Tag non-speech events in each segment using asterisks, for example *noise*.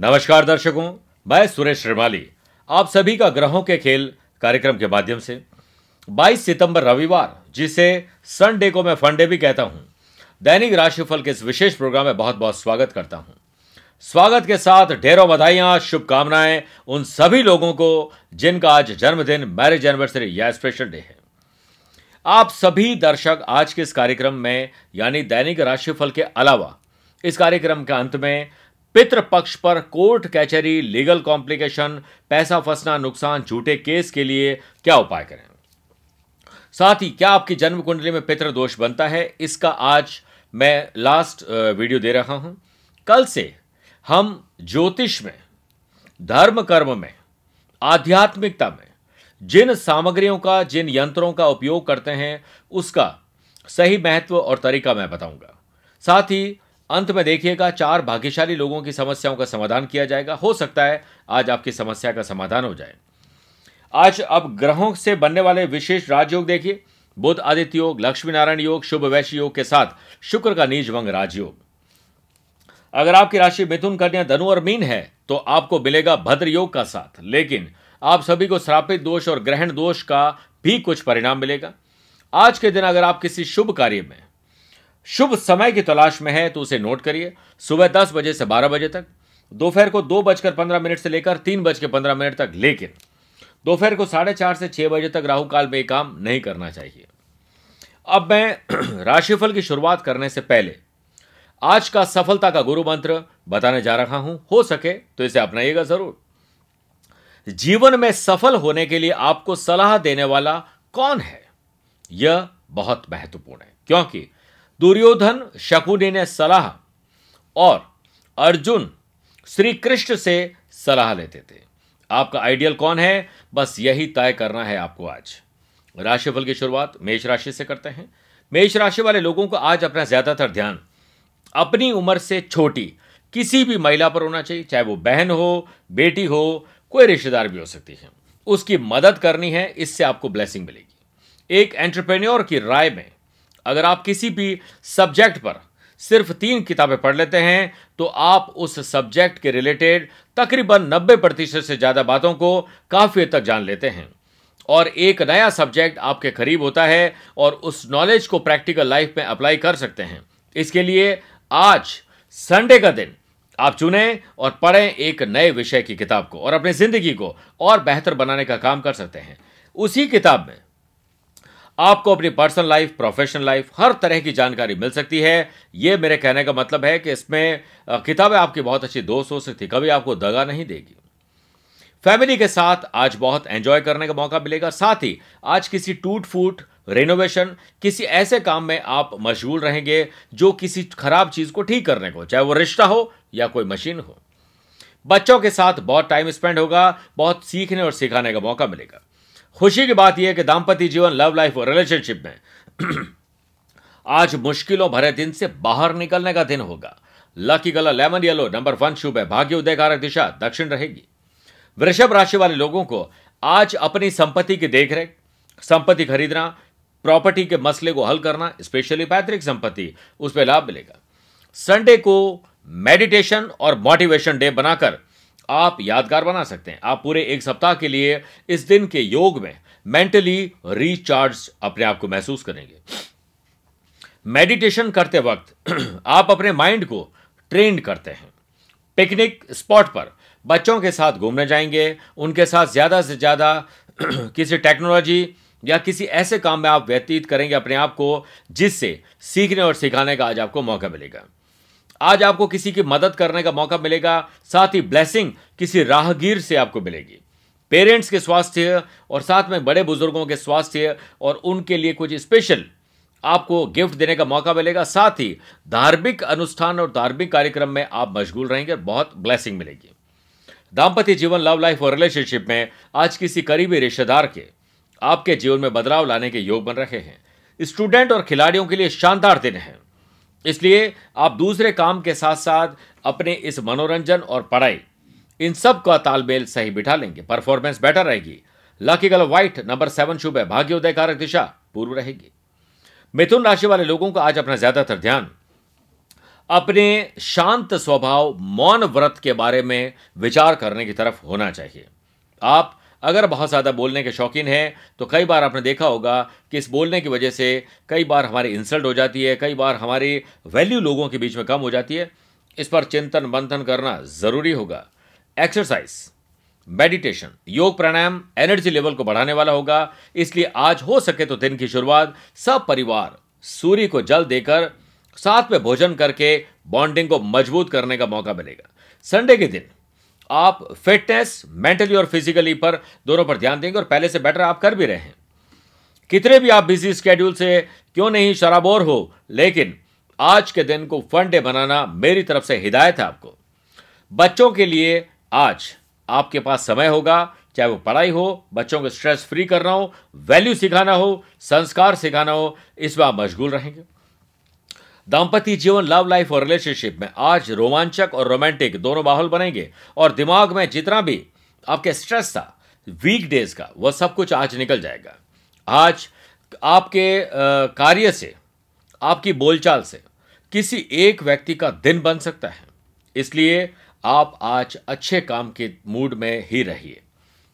नमस्कार दर्शकों, मैं सुरेश श्रीमाली। आप सभी का ग्रहों के खेल कार्यक्रम के माध्यम से। 22 सितंबर रविवार, जिसे संडे को मैं फंडे भी कहता हूँ। दैनिक राशिफल के इस विशेष प्रोग्राम में बहुत बहुत स्वागत करता हूँ। स्वागत के साथ ढेरों बधाइयाँ, शुभकामनाएँ उन सभी लोगों को जिनका आज जन्मदिन मैरिज एनिवर्सरी या स्पेशल डे है। आप सभी दर्शक आज के इस कार्यक्रम में, यानी दैनिक राशिफल के अलावा, इस कार्यक्रम के अंत में पक्ष पर कोर्ट कैचरी लीगल कॉम्प्लिकेशन पैसा फंसना, नुकसान, झूठे केस के लिए क्या उपाय करें? साथ ही क्या आपकी जन्म कुंडली में पितृ दोष बनता है? इसका आज मैं लास्ट वीडियो दे रहा हूँ। कल से हम ज्योतिष में, धर्म कर्म में, आध्यात्मिकता में, जिन सामग्रियों का, जिन यंत्रों का उपयोग करते हैं, उसका सही महत्व और तरीका मैं बताऊँगा। साथ ही अंत में देखिएगा, चार भाग्यशाली लोगों की समस्याओं का समाधान किया जाएगा। हो सकता है आज आपकी समस्या का समाधान हो जाए। आज अब ग्रहों से बनने वाले विशेष राजयोग देखिए। बुद्ध आदित्य योग, लक्ष्मी नारायण योग, शुभ वैश्य योग के साथ शुक्र का नीच वंग राजयोग अगर आपकी राशि मिथुन, कन्या, धनु और मीन है तो आपको मिलेगा भद्र योग का साथ। लेकिन आप सभी को श्रापित दोष और ग्रहण दोष का भी कुछ परिणाम मिलेगा। आज के दिन अगर आप किसी शुभ कार्य में शुभ समय की तलाश में है तो उसे नोट करिए। सुबह दस बजे से बारह बजे तक। दोपहर को दो बजकर पंद्रह मिनट से लेकर तीन बज के पंद्रह मिनट तक लेकिन दोपहर को साढ़े चार से छह बजे तक राहु काल में काम नहीं करना चाहिए। अब मैं *clears throat* राशिफल की शुरुआत करने से पहले आज का सफलता का गुरु मंत्र बताने जा रहा हूँ। हो सके तो इसे अपनाइएगा ज़रूर। जीवन में सफल होने के लिए आपको सलाह देने वाला कौन है? यह बहुत महत्वपूर्ण है। क्योंकि दुर्योधन शकुनी ने सलाह और अर्जुन श्री कृष्ण से सलाह लेते थे। आपका आइडियल कौन है? बस यही तय करना है आपको आज। राशिफल की शुरुआत मेष राशि से करते हैं। मेष राशि वाले लोगों को आज अपना ज़्यादातर ध्यान, अपनी उम्र से छोटी, किसी भी महिला पर होना चाहिए, चाहे वो बहन हो, बेटी हो, कोई रिश्तेदार भी हो सकती है। उसकी मदद करनी है, इससे आपको ब्लेसिंग मिलेगी। एक एंटरप्रेन्योर की राय में अगर आप किसी भी सब्जेक्ट पर सिर्फ़ तीन किताबें पढ़ लेते हैं तो आप उस सब्जेक्ट के रिलेटेड तकरीबन 90 प्रतिशत से ज़्यादा बातों को काफ़ी तक जान लेते हैं। और एक नया सब्जेक्ट आपके करीब होता है और उस नॉलेज को प्रैक्टिकल लाइफ में अप्लाई कर सकते हैं। इसके लिए आज संडे का दिन आप चुने और पढ़ें एक नए विषय की किताब को और अपनी ज़िंदगी को और बेहतर बनाने का काम कर सकते हैं। उसी किताब में आपको अपनी पर्सनल लाइफ, प्रोफेशनल लाइफ, हर तरह की जानकारी मिल सकती है। यह मेरे कहने का मतलब है कि इसमें किताबें आपकी बहुत अच्छी दोस्त हो सकती कभी आपको दगा नहीं देगी। फैमिली के साथ आज बहुत एंजॉय करने का मौका मिलेगा। साथ ही आज किसी टूट फूट रेनोवेशन किसी ऐसे काम में आप मशगूल रहेंगे जो किसी खराब चीज़ को ठीक करने को, चाहे वो रिश्ता हो या कोई मशीन हो। बच्चों के साथ बहुत टाइम स्पेंड होगा, बहुत सीखने और सिखाने का मौका मिलेगा। खुशी की बात यह कि दाम्पत्य जीवन लव लाइफ और रिलेशनशिप में *clears throat* आज मुश्किलों भरे दिन से बाहर निकलने का दिन होगा। Lucky colour lemon yellow number one शुभ है भाग्य उदय कारक दिशा दक्षिण रहेगी। वृषभ राशि वाले लोगों को आज अपनी संपत्ति की देखरेख, संपत्ति खरीदना प्रॉपर्टी के मसले को हल करना स्पेशली पैतृक संपत्ति, उस पर लाभ मिलेगा। संडे को मेडिटेशन और मोटिवेशन डे बनाकर आप यादगार बना सकते हैं। आप पूरे एक सप्ताह के लिए इस दिन के योग में मेंटली रिचार्ज अपने आप को महसूस करेंगे। मेडिटेशन करते वक्त *clears throat* आप अपने माइंड को ट्रेंड करते हैं। पिकनिक स्पॉट पर बच्चों के साथ घूमने जाएँगे, उनके साथ ज़्यादा से ज़्यादा *clears throat* किसी टेक्नोलॉजी या किसी ऐसे काम में आप व्यतीत करेंगे अपने आप को, जिससे सीखने और सिखाने का आज आपको मौका मिलेगा। आज आपको किसी की मदद करने का मौका मिलेगा, साथ ही ब्लेसिंग किसी राहगीर से आपको मिलेगी। पेरेंट्स के स्वास्थ्य और साथ में बड़े बुज़ुर्गों के स्वास्थ्य और उनके लिए कुछ स्पेशल आपको गिफ्ट देने का मौका मिलेगा, साथ ही धार्मिक अनुष्ठान और धार्मिक कार्यक्रम में आप मशगूल रहेंगे और बहुत ब्लेसिंग मिलेगी। दाम्पत्य जीवन लव लाइफ और रिलेशनशिप में आज किसी करीबी रिश्तेदार के, आपके जीवन में बदलाव लाने के योग बन रहे हैं। स्टूडेंट और खिलाड़ियों के लिए शानदार दिन है। इसलिए आप दूसरे काम के साथ साथ अपने इस मनोरंजन और पढ़ाई, इन सब का तालमेल सही बिठा लेंगे। परफॉर्मेंस बेटर रहेगी। Lucky colour white number seven शुभ है। भाग्योदय कारक दिशा पूर्व रहेगी। मिथुन राशि वाले लोगों को आज अपना ज़्यादातर ध्यान। अपने शांत स्वभाव, मौन व्रत के बारे में विचार करने की तरफ़ होना चाहिए। आप अगर बहुत ज़्यादा बोलने के शौकीन हैं तो कई बार आपने देखा होगा कि इस बोलने की वजह से कई बार हमारी इंसल्ट हो जाती है, कई बार हमारी वैल्यू लोगों के बीच में कम हो जाती है। इस पर चिंतन मंथन करना ज़रूरी होगा। एक्सरसाइज, मेडिटेशन, योग प्राणायाम एनर्जी लेवल को बढ़ाने वाला होगा। इसलिए आज हो सके तो दिन की शुरुआत सब परिवार, सूर्य को जल देकर साथ में भोजन करके बॉन्डिंग को मज़बूत करने का मौका मिलेगा। संडे के दिन आप फिटनेस मेंटली और फिजिकली पर दोनों पर ध्यान देंगे और पहले से बेटर आप कर भी रहे हैं। कितने भी आप बिज़ी स्केड्यूल से क्यों नहीं शराबोर हो, लेकिन आज के दिन को फन डे बनाना मेरी तरफ़ से हिदायत है आपको। बच्चों के लिए आज आपके पास समय होगा, चाहे वो पढ़ाई हो, बच्चों को स्ट्रेस फ्री करना हो वैल्यू सिखाना हो, संस्कार सिखाना हो इसमें आप मशगूल रहेंगे। दाम्पत्य जीवन लव लाइफ और रिलेशनशिप में आज रोमांचक और रोमांटिक दोनों माहौल बनेंगे। और दिमाग में जितना भी आपके स्ट्रेस था वीक डेज़ का वह सब कुछ आज निकल जाएगा। आज आपके कार्य से, आपकी बोलचाल से किसी एक व्यक्ति का दिन बन सकता है। इसलिए आप आज अच्छे काम के मूड में ही रहिए।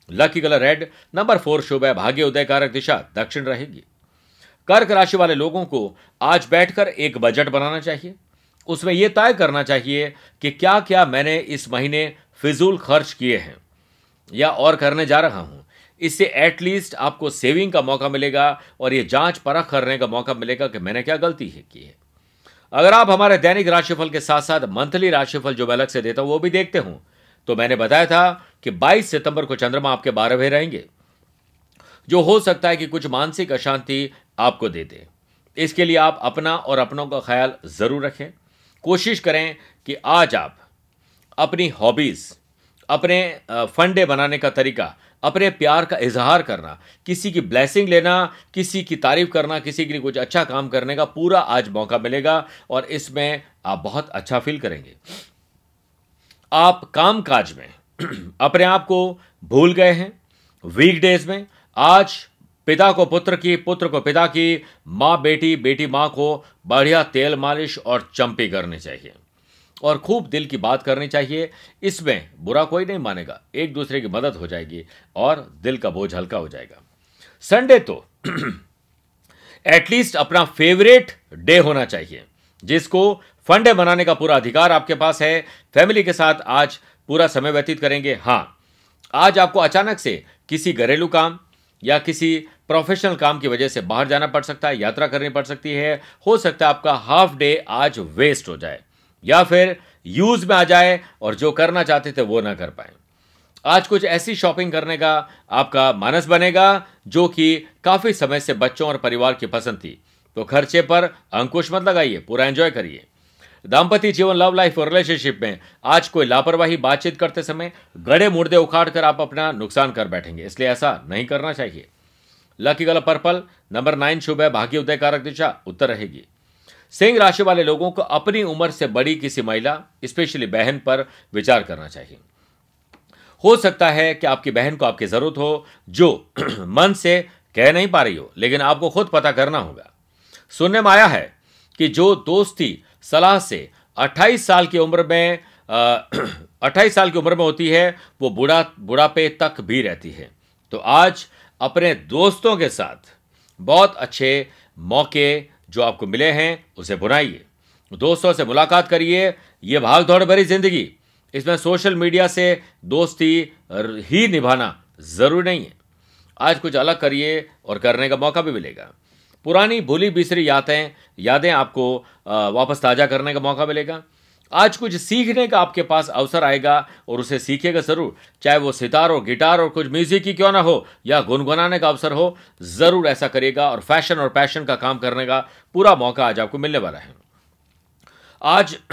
Lucky colour red number four शुभ है, भाग्य उदय कारक दिशा, दक्षिण रहेगी। कर्क राशि वाले लोगों को आज बैठकर एक बजट बनाना चाहिए। उसमें यह तय करना चाहिए कि क्या क्या मैंने इस महीने फिजूल खर्च किए हैं या और करने जा रहा हूँ। इससे एटलीस्ट आपको सेविंग का मौका मिलेगा और ये जाँच परख करने का मौका मिलेगा कि मैंने क्या गलती है की है। अगर आप हमारे दैनिक राशिफल के साथ साथ मंथली राशिफल जो मैं अलग से देता हूँ, वो भी देखते हूँ तो मैंने बताया था कि 22 सितंबर को चंद्रमा आपके बारहवें रहेंगे। जो हो सकता है कि कुछ मानसिक अशांति आपको दे दे। इसके लिए आप अपना और अपनों का ख्याल ज़रूर रखें। कोशिश करें कि आज आप अपनी हॉबीज, अपने फंडे बनाने का तरीका, अपने प्यार का इजहार करना, किसी की ब्लेसिंग लेना, किसी की तारीफ़ करना, किसी के लिए कुछ अच्छा काम करने का पूरा आज मौका मिलेगा और इसमें आप बहुत अच्छा फील करेंगे। आप काम काज में *clears throat* अपने आप को भूल गए हैं। वीकडेज में आज पिता को पुत्र की, पुत्र को पिता की, माँ बेटी बेटी माँ को बढ़िया तेल मालिश और चंपी करनी चाहिए। और खूब दिल की बात करनी चाहिए। इसमें बुरा कोई नहीं मानेगा, एक दूसरे की मदद हो जाएगी और दिल का बोझ हल्का हो जाएगा। संडे तो *clears throat* एटलीस्ट अपना फेवरेट डे होना चाहिए, जिसको फंडे बनाने का पूरा अधिकार आपके पास है। फैमिली के साथ आज पूरा समय व्यतीत करेंगे। हाँ, आज आपको अचानक से किसी घरेलू काम या किसी प्रोफेशनल काम की वजह से बाहर जाना पड़ सकता है, यात्रा करनी पड़ सकती है, हो सकता है आपका हाफ़ डे आज वेस्ट हो जाए, या फिर यूज़ में आ जाए और जो करना चाहते थे वो ना कर पाए। आज कुछ ऐसी शॉपिंग करने का आपका मानस बनेगा जो कि काफ़ी समय से बच्चों और परिवार की पसंद थी। तो खर्चे पर अंकुश मत लगाइए, पूरा एंजॉय करिए। दाम्पत्य जीवन लव लाइफ और रिलेशनशिप में आज कोई लापरवाही बातचीत करते समय गड़े मुर्दे उखाड़ कर आप अपना नुकसान कर बैठेंगे, इसलिए ऐसा नहीं करना चाहिए। Lucky colour purple, number nine शुभ है, भाग्य उदय कारक दिशा, उत्तर रहेगी। सिंह राशि वाले लोगों को अपनी उम्र से बड़ी किसी महिला स्पेशली बहन पर विचार करना चाहिए। हो सकता है कि आपकी बहन को आपकी ज़रूरत हो, जो *clears throat* मन से कह नहीं पा रही हो, लेकिन आपको खुद पता करना होगा। सुनने में आया है कि जो दोस्ती सलाह से। 28 साल की उम्र में *clears throat* अट्ठाईस साल की उम्र में होती है, वो बुढ़ा, बुढ़ापे तक भी रहती है। तो आज अपने दोस्तों के साथ बहुत अच्छे मौके जो आपको मिले हैं, उसे बुनाइए। दोस्तों से मुलाकात करिए, ये भाग दौड़ भरी ज़िंदगी। इसमें सोशल मीडिया से दोस्ती ही निभाना ज़रूरी नहीं है। आज कुछ अलग करिए और करने का मौका भी मिलेगा। पुरानी भूली बिसरी यादें यादें आपको वापस ताज़ा करने का मौका मिलेगा। आज कुछ सीखने का आपके पास अवसर आएगा और उसे सीखेगा ज़रूर। चाहे वो सितार और गिटार और कुछ म्यूज़िक ही क्यों ना हो, या गुनगुनाने का अवसर हो, ज़रूर ऐसा करेगा और फ़ैशन और पैशन का काम करने का पूरा मौका आज आपको मिलने वाला है। आज *clears throat*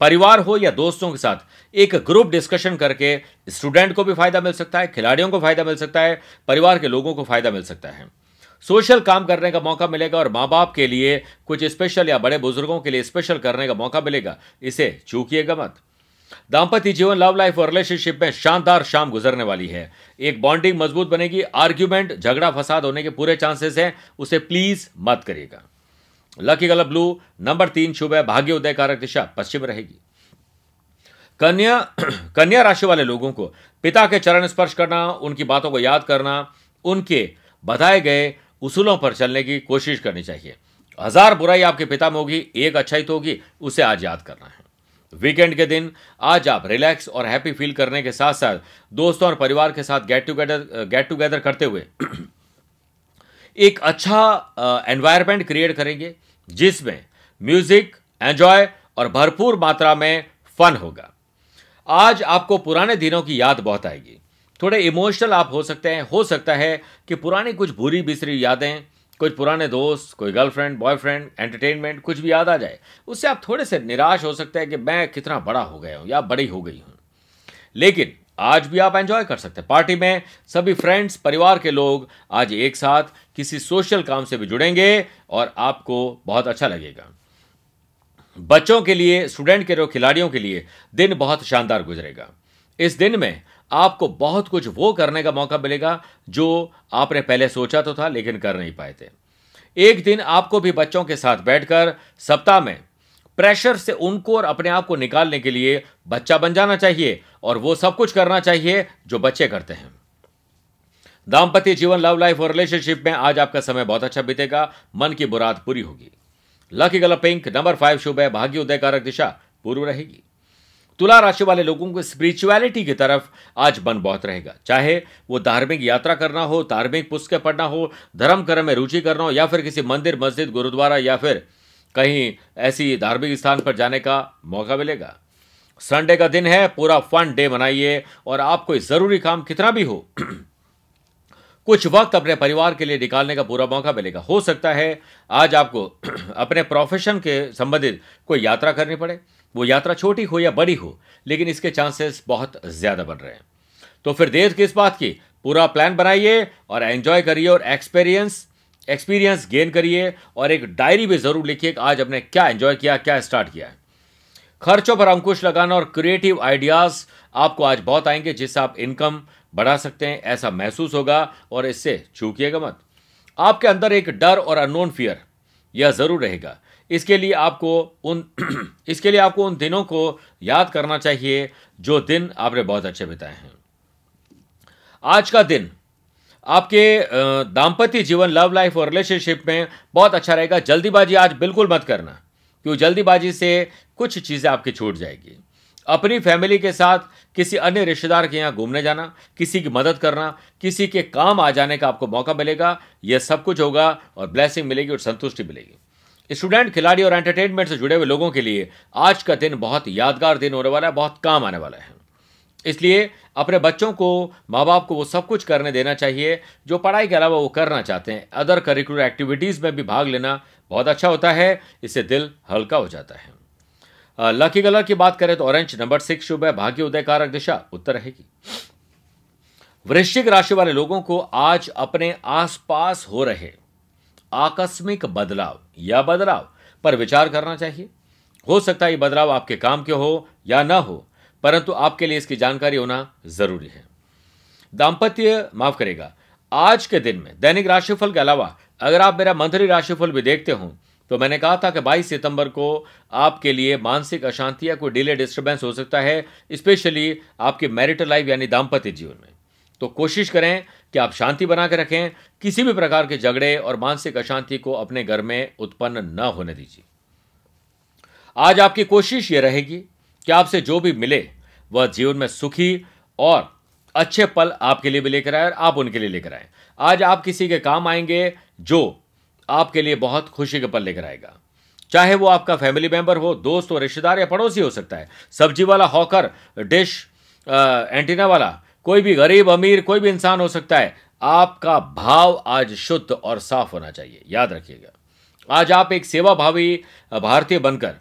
परिवार हो या दोस्तों के साथ, एक ग्रुप डिस्कशन करके स्टूडेंट को भी फ़ायदा मिल सकता है, खिलाड़ियों को फ़ायदा मिल सकता है, परिवार के लोगों को फ़ायदा मिल सकता है। सोशल काम करने का मौका मिलेगा और माँ बाप के लिए कुछ स्पेशल या बड़े बुज़ुर्गों के लिए स्पेशल करने का मौका मिलेगा। इसे चूकिएगा मत। दाम्पत्य जीवन लव लाइफ और रिलेशनशिप में शानदार शाम गुजरने वाली है। एक बॉन्डिंग मज़बूत बनेगी। आर्ग्यूमेंट झगड़ा, फसाद होने के पूरे चांसेस हैं। उसे प्लीज़ मत करिएगा। लकी कलर ब्लू नंबर तीन शुभ है। भाग्य उदय कारक दिशा पश्चिम रहेगी। कन्या *clears throat* कन्या राशि वाले लोगों को पिता के चरण स्पर्श करना, उनकी बातों को याद करना, उनके बताए गए उसूलों पर चलने की कोशिश करनी चाहिए। हज़ार बुराई आपके पिता में होगी, एक अच्छाई तो होगी, उसे आज याद करना है। वीकेंड के दिन आज आप रिलैक्स और हैप्पी फील करने के साथ साथ दोस्तों और परिवार के साथ गेट टुगेदर गेट टुगेदर करते हुए एक अच्छा एनवायरनमेंट क्रिएट करेंगे, जिसमें म्यूज़िक एंजॉय और भरपूर मात्रा में फन होगा। आज आपको पुराने दिनों की याद बहुत आएगी। थोड़े इमोशनल आप हो सकते हैं, हो सकता है कि पुरानी कुछ बुरी बिसरी यादें, कुछ पुराने दोस्त, कोई गर्लफ्रेंड बॉयफ्रेंड एंटरटेनमेंट कुछ भी याद आ जाए, उससे आप थोड़े से निराश हो सकते हैं कि मैं कितना बड़ा हो गया हूँ या बड़ी हो गई हूँ। लेकिन आज भी आप एंजॉय कर सकते हैं। पार्टी में सभी फ्रेंड्स परिवार के लोग आज एक साथ किसी सोशल काम से भी जुड़ेंगे और आपको बहुत अच्छा लगेगा। बच्चों के लिए स्टूडेंट के खिलाड़ियों के लिए दिन बहुत शानदार गुजरेगा। इस दिन में आपको बहुत कुछ वो करने का मौका मिलेगा जो आपने पहले सोचा तो था, लेकिन कर नहीं पाए थे। एक दिन आपको भी बच्चों के साथ बैठकर सप्ताह में प्रेशर से उनको और अपने आप को निकालने के लिए बच्चा बन जाना चाहिए और वो सब कुछ करना चाहिए जो बच्चे करते हैं। दाम्पत्य जीवन लव लाइफ और रिलेशनशिप में आज आपका समय बहुत अच्छा बीतेगा। मन की बुराद पूरी होगी। Lucky colour pink number five शुभ है। भाग्य उदय कारक दिशा पूर्व रहेगी। तुला राशि वाले लोगों को स्पिरिचुअलिटी की तरफ़ आज मन बहुत रहेगा। चाहे वो धार्मिक यात्रा करना हो, धार्मिक पुस्तकें पढ़ना हो, धर्म कर्म में रुचि करना हो, या फिर किसी मंदिर, मस्जिद, गुरुद्वारा, या फिर कहीं ऐसी धार्मिक स्थान पर जाने का मौका मिलेगा। संडे का दिन है, पूरा फन डे मनाइए और आप कोई ज़रूरी काम कितना भी हो, *clears throat* कुछ वक्त अपने परिवार के लिए निकालने का पूरा मौका मिलेगा। हो सकता है आज आपको *clears throat* अपने प्रोफेशन के संबंधित कोई यात्रा करनी पड़े। वो यात्रा छोटी हो या बड़ी हो, लेकिन इसके चांसेस बहुत ज़्यादा बन रहे हैं। तो फिर देर किस बात की? पूरा प्लान बनाइए और एंजॉय करिए और एक्सपीरियंस एक्सपीरियंस गेन करिए और एक डायरी भी ज़रूर लिखिए आज आपने क्या एंजॉय किया, क्या स्टार्ट किया है। खर्चों पर अंकुश लगाना और क्रिएटिव आइडियाज़ आपको आज बहुत आएँगे, जिससे आप इनकम बढ़ा सकते हैं, ऐसा महसूस होगा और इससे चूकिएगा मत। आपके अंदर एक डर और अननोन फियर यह ज़रूर रहेगा। इसके लिए आपको उन, *clears throat* इसके लिए आपको उन दिनों को याद करना चाहिए जो दिन आपने बहुत अच्छे बिताए हैं। आज का दिन, आपके दाम्पत्य जीवन लव लाइफ और रिलेशनशिप में बहुत अच्छा रहेगा। जल्दीबाजी आज बिल्कुल मत करना क्योंकि जल्दीबाजी से कुछ चीज़ें आपकी छूट जाएगी। अपनी फैमिली के साथ किसी अन्य रिश्तेदार के यहाँ घूमने जाना, किसी की मदद करना, किसी के काम आ जाने का आपको मौका मिलेगा। यह सब कुछ होगा और ब्लेसिंग मिलेगी और संतुष्टि मिलेगी। स्टूडेंट, खिलाड़ी और एंटरटेनमेंट से जुड़े हुए लोगों के लिए आज का दिन बहुत यादगार दिन होने वाला है, बहुत काम आने वाला है। इसलिए अपने बच्चों को माँ बाप को वो सब कुछ करने देना चाहिए, जो पढ़ाई के अलावा वो करना चाहते हैं। अदर करिकुलर एक्टिविटीज़ में भी भाग लेना बहुत अच्छा होता है, इससे दिल हल्का हो जाता है। लकी कलर की बात करें तो ऑरेंज नंबर सिक्स शुभ है, भाग्य उदय कारक दिशा, उत्तर रहेगी। वृश्चिक राशि वाले लोगों को आज अपने आसपास हो रहे आकस्मिक बदलाव, या बदलाव? पर विचार करना चाहिए। हो सकता है ये बदलाव आपके काम के हो या ना हो, परंतु आपके लिए इसकी जानकारी होना ज़रूरी है। दाम्पत्य माफ़ करेगा, आज के दिन में दैनिक राशिफल के अलावा अगर आप मेरा मंथली राशिफल भी देखते हो तो मैंने कहा था कि 22 सितंबर को आपके लिए मानसिक अशांति या कोई डिले, डिस्टर्बेंस हो सकता है, स्पेशली आपके मैरिटल लाइफ यानी दाम्पत्य जीवन में। तो कोशिश करें कि आप शांति बना के रखें, किसी भी प्रकार के झगड़े और मानसिक अशांति को अपने घर में उत्पन्न न होने दीजिए। आज आपकी कोशिश ये रहेगी कि आपसे जो भी मिले, वह जीवन में सुखी और अच्छे पल आपके लिए भी लेकर आए और आप उनके लिए लेकर आए। आज आप किसी के काम आएँगे जो आपके लिए बहुत खुशी के पल लेकर आएगा। चाहे वो आपका फैमिली मेंबर हो, दोस्त हो, रिश्तेदार या पड़ोसी हो सकता है। सब्ज़ी वाला, हॉकर, डिश एंटीना वाला कोई भी गरीब, अमीर, कोई भी इंसान हो सकता है, आपका भाव आज शुद्ध और साफ़ होना चाहिए। याद रखिएगा। आज आप एक सेवा भावी भारतीय बनकर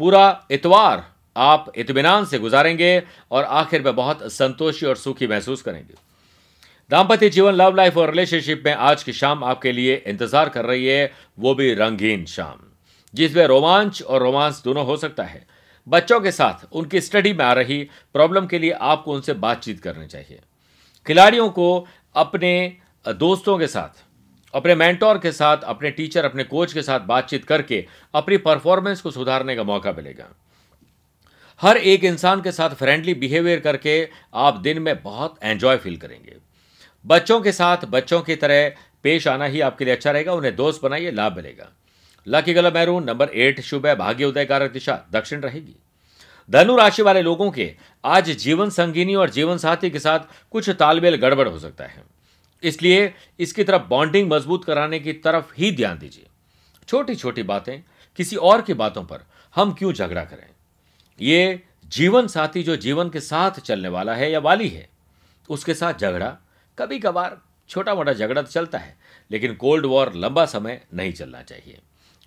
पूरा इतवार आप इतमान से गुजारेंगे और आखिर में बहुत संतोषी और सुखी महसूस करेंगे। दाम्पत्य जीवन लव लाइफ और रिलेशनशिप में आज की शाम आपके लिए इंतज़ार कर रही है, वो भी रंगीन शाम, जिसमें रोमांच और रोमांस दोनों हो सकता है। बच्चों के साथ उनकी स्टडी में आ रही प्रॉब्लम के लिए आपको उनसे बातचीत करनी चाहिए। खिलाड़ियों को अपने दोस्तों के साथ, अपने मेंटोर के साथ, अपने टीचर, अपने कोच के साथ बातचीत करके अपनी परफॉर्मेंस को सुधारने का मौका मिलेगा। हर एक इंसान के साथ फ्रेंडली बिहेवियर करके आप दिन में बहुत एंजॉय फील करेंगे। बच्चों के साथ बच्चों की तरह पेश आना ही आपके लिए अच्छा रहेगा, उन्हें दोस्त बनाइए, लाभ मिलेगा। Lucky colour maroon number eight शुभ है, भाग्य उदय कारक दिशा, दक्षिण रहेगी। धनु राशि वाले लोगों के आज जीवन संगीनी और जीवन साथी के साथ कुछ तालमेल गड़बड़ हो सकता है। इसलिए इसकी तरफ़ बॉन्डिंग मज़बूत कराने की तरफ़ ही ध्यान दीजिए। छोटी छोटी बातें, किसी और की बातों पर हम क्यों झगड़ा करें? ये जीवन साथी जो जीवन के साथ चलने वाला है या वाली है, उसके साथ झगड़ा कभी कभार छोटा मोटा झगड़ा तो चलता है, लेकिन कोल्ड वॉर लंबा समय नहीं चलना चाहिए।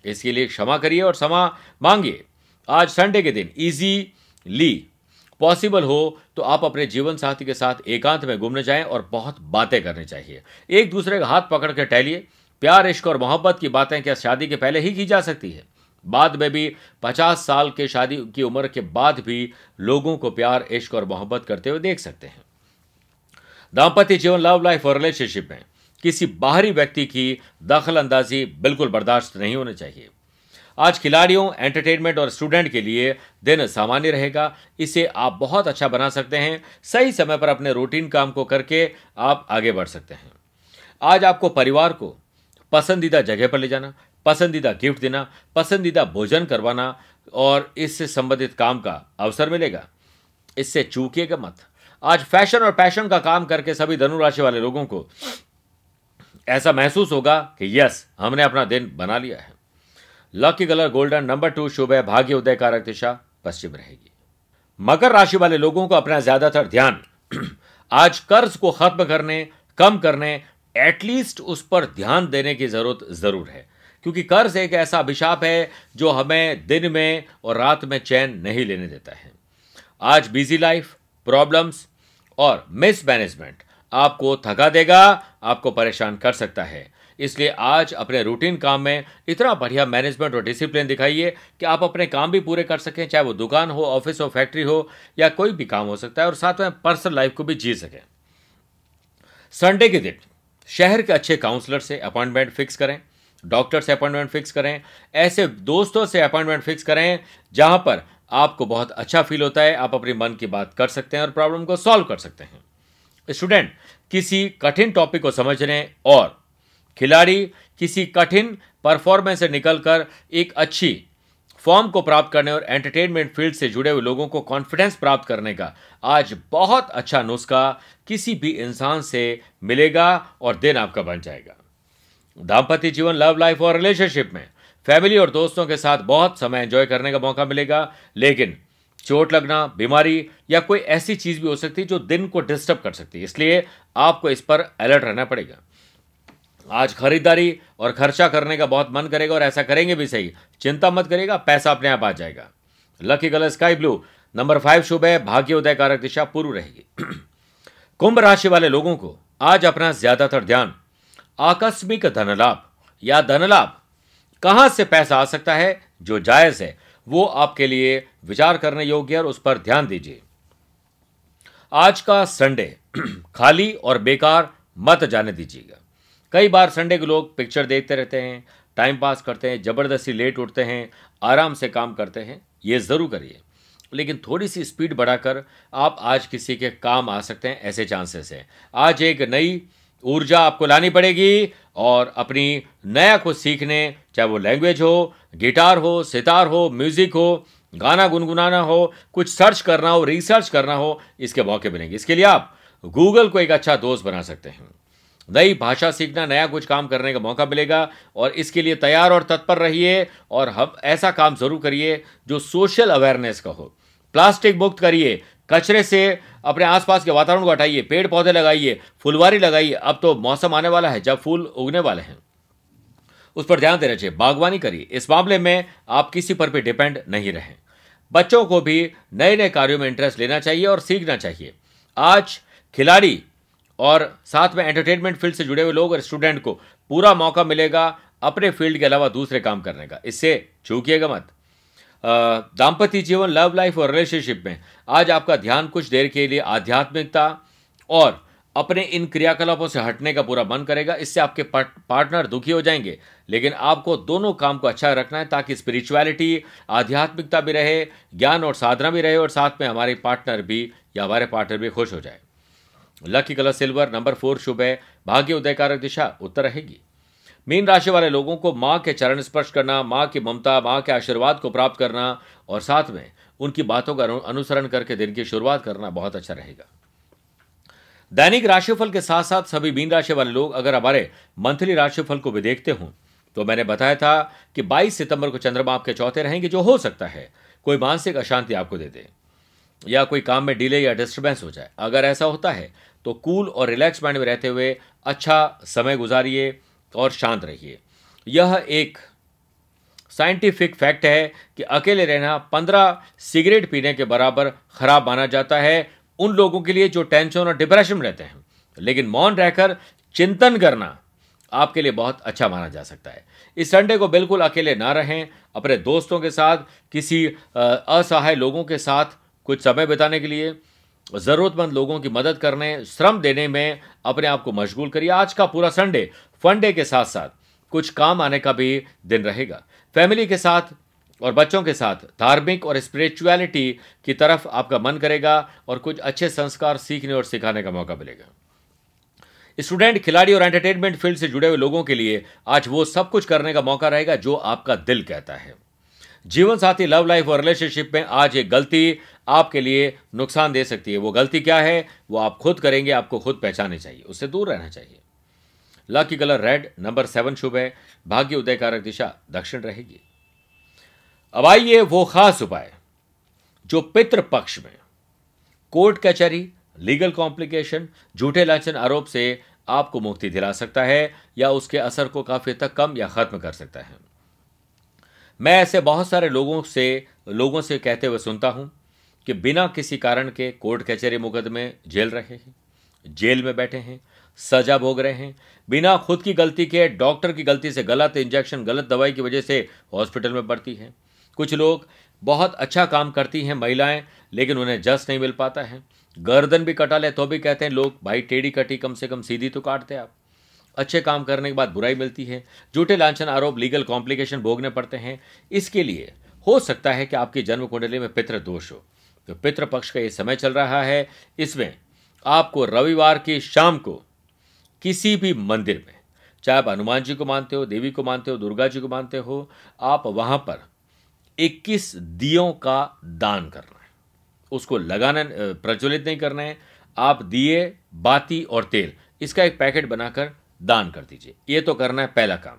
इसके लिए क्षमा करिए और क्षमा मांगिए। आज संडे के दिन इजीली पॉसिबल हो तो आप अपने जीवन साथी के साथ एकांत में घूमने जाएँ और बहुत बातें करनी चाहिए। एक दूसरे का हाथ पकड़ के टहलिए। प्यार, इश्क और मोहब्बत की बातें क्या शादी के पहले ही की जा सकती है? बाद में भी पचास साल के शादी की उम्र के बाद भी लोगों को प्यार, इश्क और मोहब्बत करते हुए देख सकते हैं। दाम्पत्य जीवन लव लाइफ और रिलेशनशिप में। किसी बाहरी व्यक्ति की दखल अंदाजी बिल्कुल बर्दाश्त नहीं होनी चाहिए। आज खिलाड़ियों एंटरटेनमेंट और स्टूडेंट के लिए दिन सामान्य रहेगा। इसे आप बहुत अच्छा बना सकते हैं। सही समय पर अपने रूटीन काम को करके आप आगे बढ़ सकते हैं। आज आपको परिवार को पसंदीदा जगह पर ले जाना, पसंदीदा गिफ्ट देना, पसंदीदा भोजन करवाना और इससे संबंधित काम का अवसर मिलेगा। इससे चूकिएगा मत। आज फ़ैशन और पैशन का काम करके सभी धनुराशि वाले लोगों को ऐसा महसूस होगा कि यस, हमने अपना दिन बना लिया है। Lucky colour golden number two शुभ है, भाग्य उदय कारक दिशा, पश्चिम रहेगी। मकर राशि वाले लोगों को अपना ज़्यादातर ध्यान, *clears throat* आज कर्ज को खत्म करने, कम करने एटलीस्ट उस पर ध्यान देने की ज़रूरत ज़रूर है। क्योंकि कर्ज एक ऐसा अभिशाप है जो हमें दिन में और रात में चैन नहीं लेने देता है। आज बिज़ी लाइफ प्रॉब्लम्स और मिसमैनेजमेंट आपको थका देगा, आपको परेशान कर सकता है। इसलिए आज अपने रूटीन काम में इतना बढ़िया मैनेजमेंट और डिसिप्लिन दिखाइए कि आप अपने काम भी पूरे कर सकें, चाहे वो दुकान हो ऑफ़िस हो फैक्ट्री हो, या कोई भी काम हो सकता है, और साथ में पर्सनल लाइफ को भी जी सकें। संडे के दिन, शहर के अच्छे काउंसलर से अपॉइंटमेंट फिक्स करें डॉक्टर से अपॉइंटमेंट फिक्स करें, ऐसे दोस्तों से अपॉइंटमेंट फिक्स करें, जहाँ पर आपको बहुत अच्छा फील होता है, आप अपनी मन की बात कर सकते हैं और प्रॉब्लम को सॉल्व कर सकते हैं। स्टूडेंट किसी कठिन टॉपिक को समझने और खिलाड़ी किसी कठिन परफॉर्मेंस से निकलकर एक अच्छी फॉर्म को प्राप्त करने और एंटरटेनमेंट फ़ील्ड से जुड़े हुए लोगों को कॉन्फिडेंस प्राप्त करने का आज बहुत अच्छा नुस्खा किसी भी इंसान से मिलेगा और दिन आपका बन जाएगा। दाम्पत्य जीवन लव लाइफ और रिलेशनशिप में फैमिली और दोस्तों के साथ बहुत समय एंजॉय करने का मौका मिलेगा, लेकिन चोट लगना, बीमारी या कोई ऐसी चीज़ भी हो सकती है जो दिन को डिस्टर्ब कर सकती है। इसलिए आपको इस पर अलर्ट रहना पड़ेगा। आज खरीदारी और खर्चा करने का बहुत मन करेगा और ऐसा करेंगे भी सही। चिंता मत करेगा पैसा अपने आप आ जाएगा। Lucky colour sky blue number five शुभ है, भाग्य उदय कारक दिशा पूर्व रहेगी। *clears throat* कुंभ राशि वाले लोगों को आज अपना ज़्यादातर ध्यान आकस्मिक धनलाभ या धनलाभ कहाँ से पैसा आ सकता है, जो जायज़ है। वो आपके लिए विचार करने योग्य और उस पर ध्यान दीजिए। आज का संडे *clears throat* खाली और बेकार मत जाने दीजिएगा। कई बार संडे के लोग पिक्चर देखते रहते हैं टाइम पास करते हैं, ज़बरदस्ती लेट उठते हैं, आराम से काम करते हैं, ये ज़रूर करिए। लेकिन थोड़ी सी स्पीड बढ़ाकर आप आज किसी के काम आ सकते हैं ऐसे चांसेस हैं। आज एक नई ऊर्जा आपको लानी पड़ेगी और अपनी नया कुछ सीखने चाहे वो लैंग्वेज हो गिटार हो सितार हो म्यूज़िक हो, गाना गुनगुनाना हो, कुछ सर्च करना हो रिसर्च करना हो, इसके मौके मिलेंगे। इसके लिए आप गूगल को एक अच्छा दोस्त बना सकते हैं। नई भाषा सीखना, नया कुछ काम करने का मौका मिलेगा और इसके लिए तैयार और तत्पर रहिए और हम ऐसा काम ज़रूर करिए जो सोशल अवेयरनेस का हो। प्लास्टिक मुक्त करिए, कचरे से अपने आसपास के वातावरण को हटाइए पेड़ पौधे लगाइए, फुलवारी लगाइए। अब तो मौसम आने वाला है, जब फूल उगने वाले हैं। उस पर ध्यान देना चाहिए। बागवानी करिए। इस मामले में आप किसी पर भी डिपेंड नहीं रहें। बच्चों को भी नए नए कार्यों में इंटरेस्ट लेना चाहिए और सीखना चाहिए। आज खिलाड़ी और साथ में एंटरटेनमेंट फ़ील्ड से जुड़े हुए लोग और स्टूडेंट को पूरा मौका मिलेगा अपने फ़ील्ड के अलावा दूसरे काम करने का। इससे चूकिएगा मत। दाम्पत्य जीवन लव लाइफ और रिलेशनशिप में आज आपका ध्यान कुछ देर के लिए आध्यात्मिकता और अपने इन क्रियाकलापों से हटने का पूरा मन करेगा, इससे आपके पार्टनर दुखी हो जाएँगे। लेकिन आपको दोनों काम को अच्छा रखना है ताकि स्पिरिचुअलिटी आध्यात्मिकता भी रहे, ज्ञान और साधना भी रहे और साथ में हमारे पार्टनर भी या हमारे पार्टनर भी खुश हो जाए। Lucky colour silver, number four शुभ है, भाग्य उदयकारक दिशा, उत्तर रहेगी। मीन राशि वाले लोगों को माँ के चरण स्पर्श करना, माँ की ममता, माँ के आशीर्वाद को प्राप्त करना और साथ में उनकी बातों का अनुसरण करके दिन की शुरुआत करना बहुत अच्छा रहेगा। दैनिक राशिफल के साथ साथ सभी मीन राशि वाले लोग अगर हमारे मंथली राशिफल को भी देखते हों तो मैंने बताया था कि 22 सितंबर को चंद्रमा आपके चौथे रहेंगे, जो हो सकता है। कोई मानसिक अशांति आपको दे दे, या कोई काम में डिले या डिस्टर्बेंस हो जाए। अगर ऐसा होता है तो कूल और रिलैक्स माइंड में रहते हुए अच्छा समय गुजारिए और शांत रहिए। यह एक साइंटिफिक फैक्ट है कि अकेले रहना पंद्रह सिगरेट पीने के बराबर खराब माना जाता है। उन लोगों के लिए जो टेंशन और डिप्रेशन में रहते हैं। लेकिन मौन रहकर चिंतन करना आपके लिए बहुत अच्छा माना जा सकता है। इस संडे को बिल्कुल अकेले ना रहें, अपने दोस्तों के साथ, किसी असहाय लोगों के साथ कुछ समय बिताने के लिए, ज़रूरतमंद लोगों की मदद करने, श्रम देने में अपने आप को मशगूल करिए। आज का पूरा संडे फंडे के साथ साथ कुछ काम आने का भी दिन रहेगा। फैमिली के साथ और बच्चों के साथ धार्मिक और स्पिरिचुअलिटी की तरफ़ आपका मन करेगा और कुछ अच्छे संस्कार सीखने और सिखाने का मौका मिलेगा। स्टूडेंट, खिलाड़ी और एंटरटेनमेंट फ़ील्ड से जुड़े हुए लोगों के लिए आज वो सब कुछ करने का मौका रहेगा जो आपका दिल कहता है। जीवन साथी लव लाइफ और रिलेशनशिप में आज एक गलती आपके लिए नुकसान दे सकती है। वो गलती क्या है? वो आप खुद करेंगे, आपको खुद पहचाने चाहिए। उससे दूर रहना चाहिए। Lucky colour red number seven शुभ है। भाग्य उदयकारक दिशा दक्षिण रहेगी। अब आइए वो खास उपाय, जो पितृ पक्ष में, कोर्ट कचहरी, लीगल कॉम्प्लिकेशन, झूठे लाचन आरोप से आपको मुक्ति दिला सकता है या उसके असर को काफ़ी तक कम या खत्म कर सकता है। मैं ऐसे बहुत सारे लोगों से लोगों से कहते हुए सुनता हूँ कि बिना किसी कारण के कोर्ट कचहरी मुकदमे जेल रहे हैं, जेल में बैठे हैं, सजा भोग रहे हैं, बिना खुद की गलती के, डॉक्टर की गलती से गलत इंजेक्शन, गलत दवाई की वजह से हॉस्पिटल में पड़ती है। कुछ लोग बहुत अच्छा काम करती हैं महिलाएँ, लेकिन उन्हें जस नहीं मिल पाता है। गर्दन भी कटा ले तो भी कहते हैं लोग, भाई, टेढ़ी कटी कम से कम सीधी तो काटते आप। अच्छे काम करने के बाद बुराई मिलती है। झूठे लांछन आरोप लीगल कॉम्प्लिकेशन भोगने पड़ते हैं। इसके लिए हो सकता है कि आपकी जन्म कुंडली में पितृ दोष हो। तो पितृ पक्ष का ये समय चल रहा है। इसमें आपको रविवार की शाम को किसी भी मंदिर में, चाहे आप हनुमान जी को मानते हो, देवी को मानते हो, दुर्गा जी को मानते हो, आप वहाँ पर 21 दियों का दान करना है। उसको लगाना, प्रज्वलित नहीं करना है। आप दिए, बाती और तेल, इसका एक पैकेट बनाकर दान कर दीजिए। ये तो करना है पहला काम।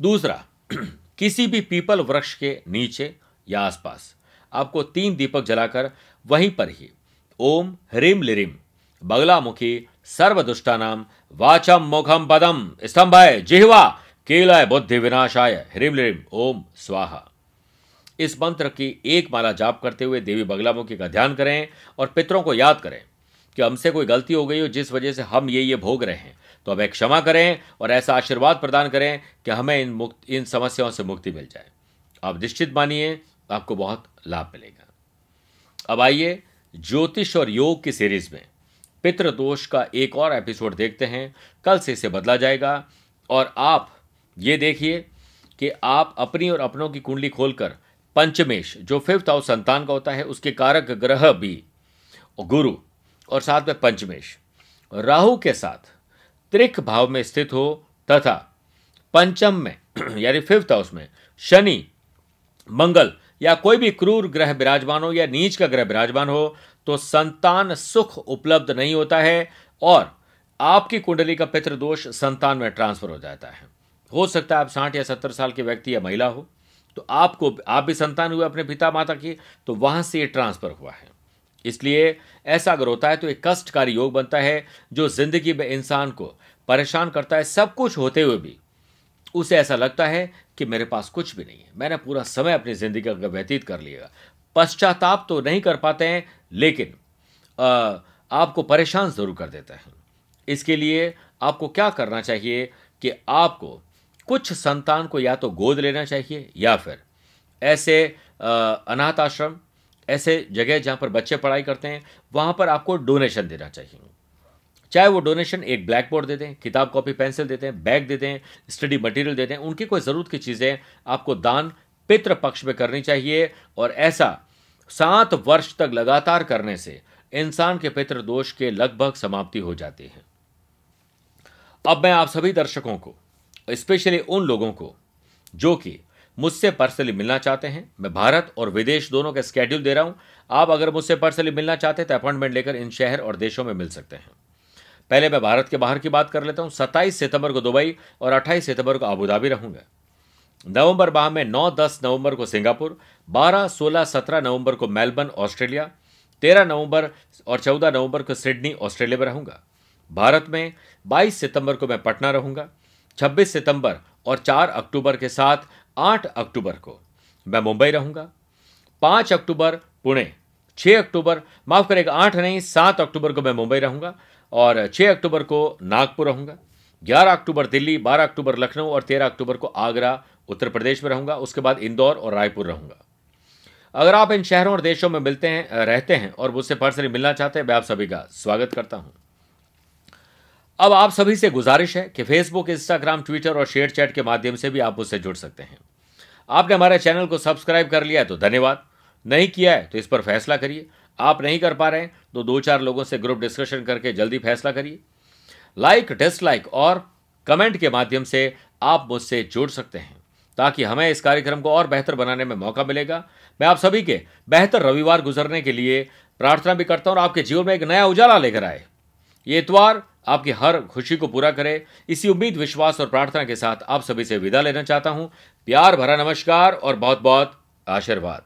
दूसरा, *clears throat* किसी भी पीपल वृक्ष के नीचे या आसपास आपको तीन दीपक जलाकर वहीं पर ही, ओम ह्रीम लिरिम बगलामुखी सर्वदुष्टा नाम वाचम मुखम पदम स्तंभाय जिहवा केलाय बुद्धि विनाशाय ह्रीम लिरिम ओम स्वाहा। इस मंत्र की एक माला जाप करते हुए देवी बगलामुखी का ध्यान करें और पितरों को याद करें कि हमसे कोई गलती हो गई हो जिस वजह से हम ये ये भोग रहे हैं तो हमें क्षमा करें और ऐसा आशीर्वाद प्रदान करें कि हमें इन मुक्त, इन समस्याओं से मुक्ति मिल जाए। आप निश्चित मानिए, आपको बहुत लाभ मिलेगा। अब आइए ज्योतिष और योग की सीरीज़ में पितृदोष का एक और एपिसोड देखते हैं। कल से इसे बदला जाएगा और आप ये देखिए कि आप अपनी और अपनों की कुंडली खोलकर पंचमेश, जो फिफ्थ हाउस संतान का होता है, उसके कारक ग्रह भी गुरु, और साथ में पंचमेश। राहु के साथ त्रिक भाव में स्थित हो तथा पंचम में, *clears throat* यानी फिफ्थ हाउस में शनि, मंगल, या कोई भी क्रूर ग्रह विराजमान हो या नीच का ग्रह विराजमान हो तो संतान सुख उपलब्ध नहीं होता है, और आपकी कुंडली का पितृदोष संतान में ट्रांसफ़र हो जाता है। हो सकता है आप साठ या सत्तर साल के व्यक्ति या महिला हो तो आपको आप भी संतान हुए अपने पिता माता की तो वहाँ से ये ट्रांसफ़र हुआ है। इसलिए ऐसा अगर होता है तो एक कष्टकारी योग बनता है जो ज़िंदगी में इंसान को परेशान करता है सब कुछ होते हुए भी। उसे ऐसा लगता है कि मेरे पास कुछ भी नहीं है मैंने पूरा समय अपनी ज़िंदगी का व्यतीत कर लिया। पश्चाताप तो नहीं कर पाते हैं लेकिन आ, आपको परेशान ज़रूर कर देता है। इसके लिए आपको क्या करना चाहिए कि आपको कुछ संतान को या तो गोद लेना चाहिए या फिर ऐसे अनाथ आश्रम, ऐसे जगह जहाँ पर बच्चे पढ़ाई करते हैं, वहाँ पर आपको डोनेशन देना चाहिए। चाहे वो डोनेशन एक ब्लैक बोर्ड दे दें, किताब कॉपी, पेंसिल देते हैं बैग देते हैं स्टडी मटेरियल देते हैं उनकी कोई ज़रूरत की चीज़ें आपको दान पितृ पक्ष में करनी चाहिए और ऐसा सात वर्ष तक लगातार करने से इंसान के पितृ दोष के लगभग समाप्ति हो जाती है। अब मैं आप सभी दर्शकों को स्पेशली उन लोगों को जो कि मुझसे पर्सनली मिलना चाहते हैं। मैं भारत और विदेश दोनों का स्केड्यूल दे रहा हूँ। आप अगर मुझसे पर्सनली मिलना चाहते हैं तो अपॉइंटमेंट लेकर इन शहर और देशों में मिल सकते हैं। पहले मैं भारत के बाहर की बात कर लेता हूँ। सत्ताईस सितंबर को दुबई और अट्ठाईस सितंबर को अबूधाबी रहूँगा। नवंबर माह में 9-10 नवंबर को सिंगापुर 12, 16, 17 नवंबर को मेलबर्न ऑस्ट्रेलिया 13 नवंबर और 14 नवंबर को सिडनी ऑस्ट्रेलिया में रहूँगा। भारत में 22 सितंबर को मैं पटना रहूँगा। 26 सितंबर और 4 अक्टूबर के साथ 8 अक्टूबर को। मैं मुंबई रहूँगा। 5 अक्टूबर पुणे। 6 अक्टूबर, माफ़ करेगा 8 नहीं 7 अक्टूबर को मैं मुंबई रहूँगा और 6 अक्टूबर को नागपुर रहूँगा। 11 अक्टूबर दिल्ली 12 अक्टूबर लखनऊ और 13 अक्टूबर को आगरा, उत्तर प्रदेश में रहूँगा, उसके बाद इंदौर और रायपुर रहूँगा। अगर आप इन शहरों और देशों में मिलते हैं, रहते हैं और मुझसे पर्सनली मिलना चाहते हैं, मैं आप सभी का स्वागत करता हूँ। अब आप सभी से गुजारिश है कि फेसबुक इंस्टाग्राम ट्विटर और शेयर चैट के माध्यम से भी आप मुझसे जुड़ सकते हैं। आपने हमारे चैनल को सब्सक्राइब कर लिया है तो धन्यवाद। नहीं किया है तो इस पर फैसला करिए। आप नहीं कर पा रहे हैं तो दो चार लोगों से ग्रुप डिस्कशन करके जल्दी फैसला करिए। लाइक डिसलाइक और कमेंट के माध्यम से आप मुझसे जुड़ सकते हैं, ताकि हमें इस कार्यक्रम को और बेहतर बनाने में मौका मिलेगा। मैं आप सभी के बेहतर रविवार गुजरने के लिए प्रार्थना भी करता हूँ और आपके जीवन में एक नया उजाला लेकर आए। ये इतवार आपकी हर खुशी को पूरा करे। इसी उम्मीद, विश्वास और प्रार्थना के साथ आप सभी से विदा लेना चाहता हूँ। प्यार भरा नमस्कार और बहुत बहुत आशीर्वाद।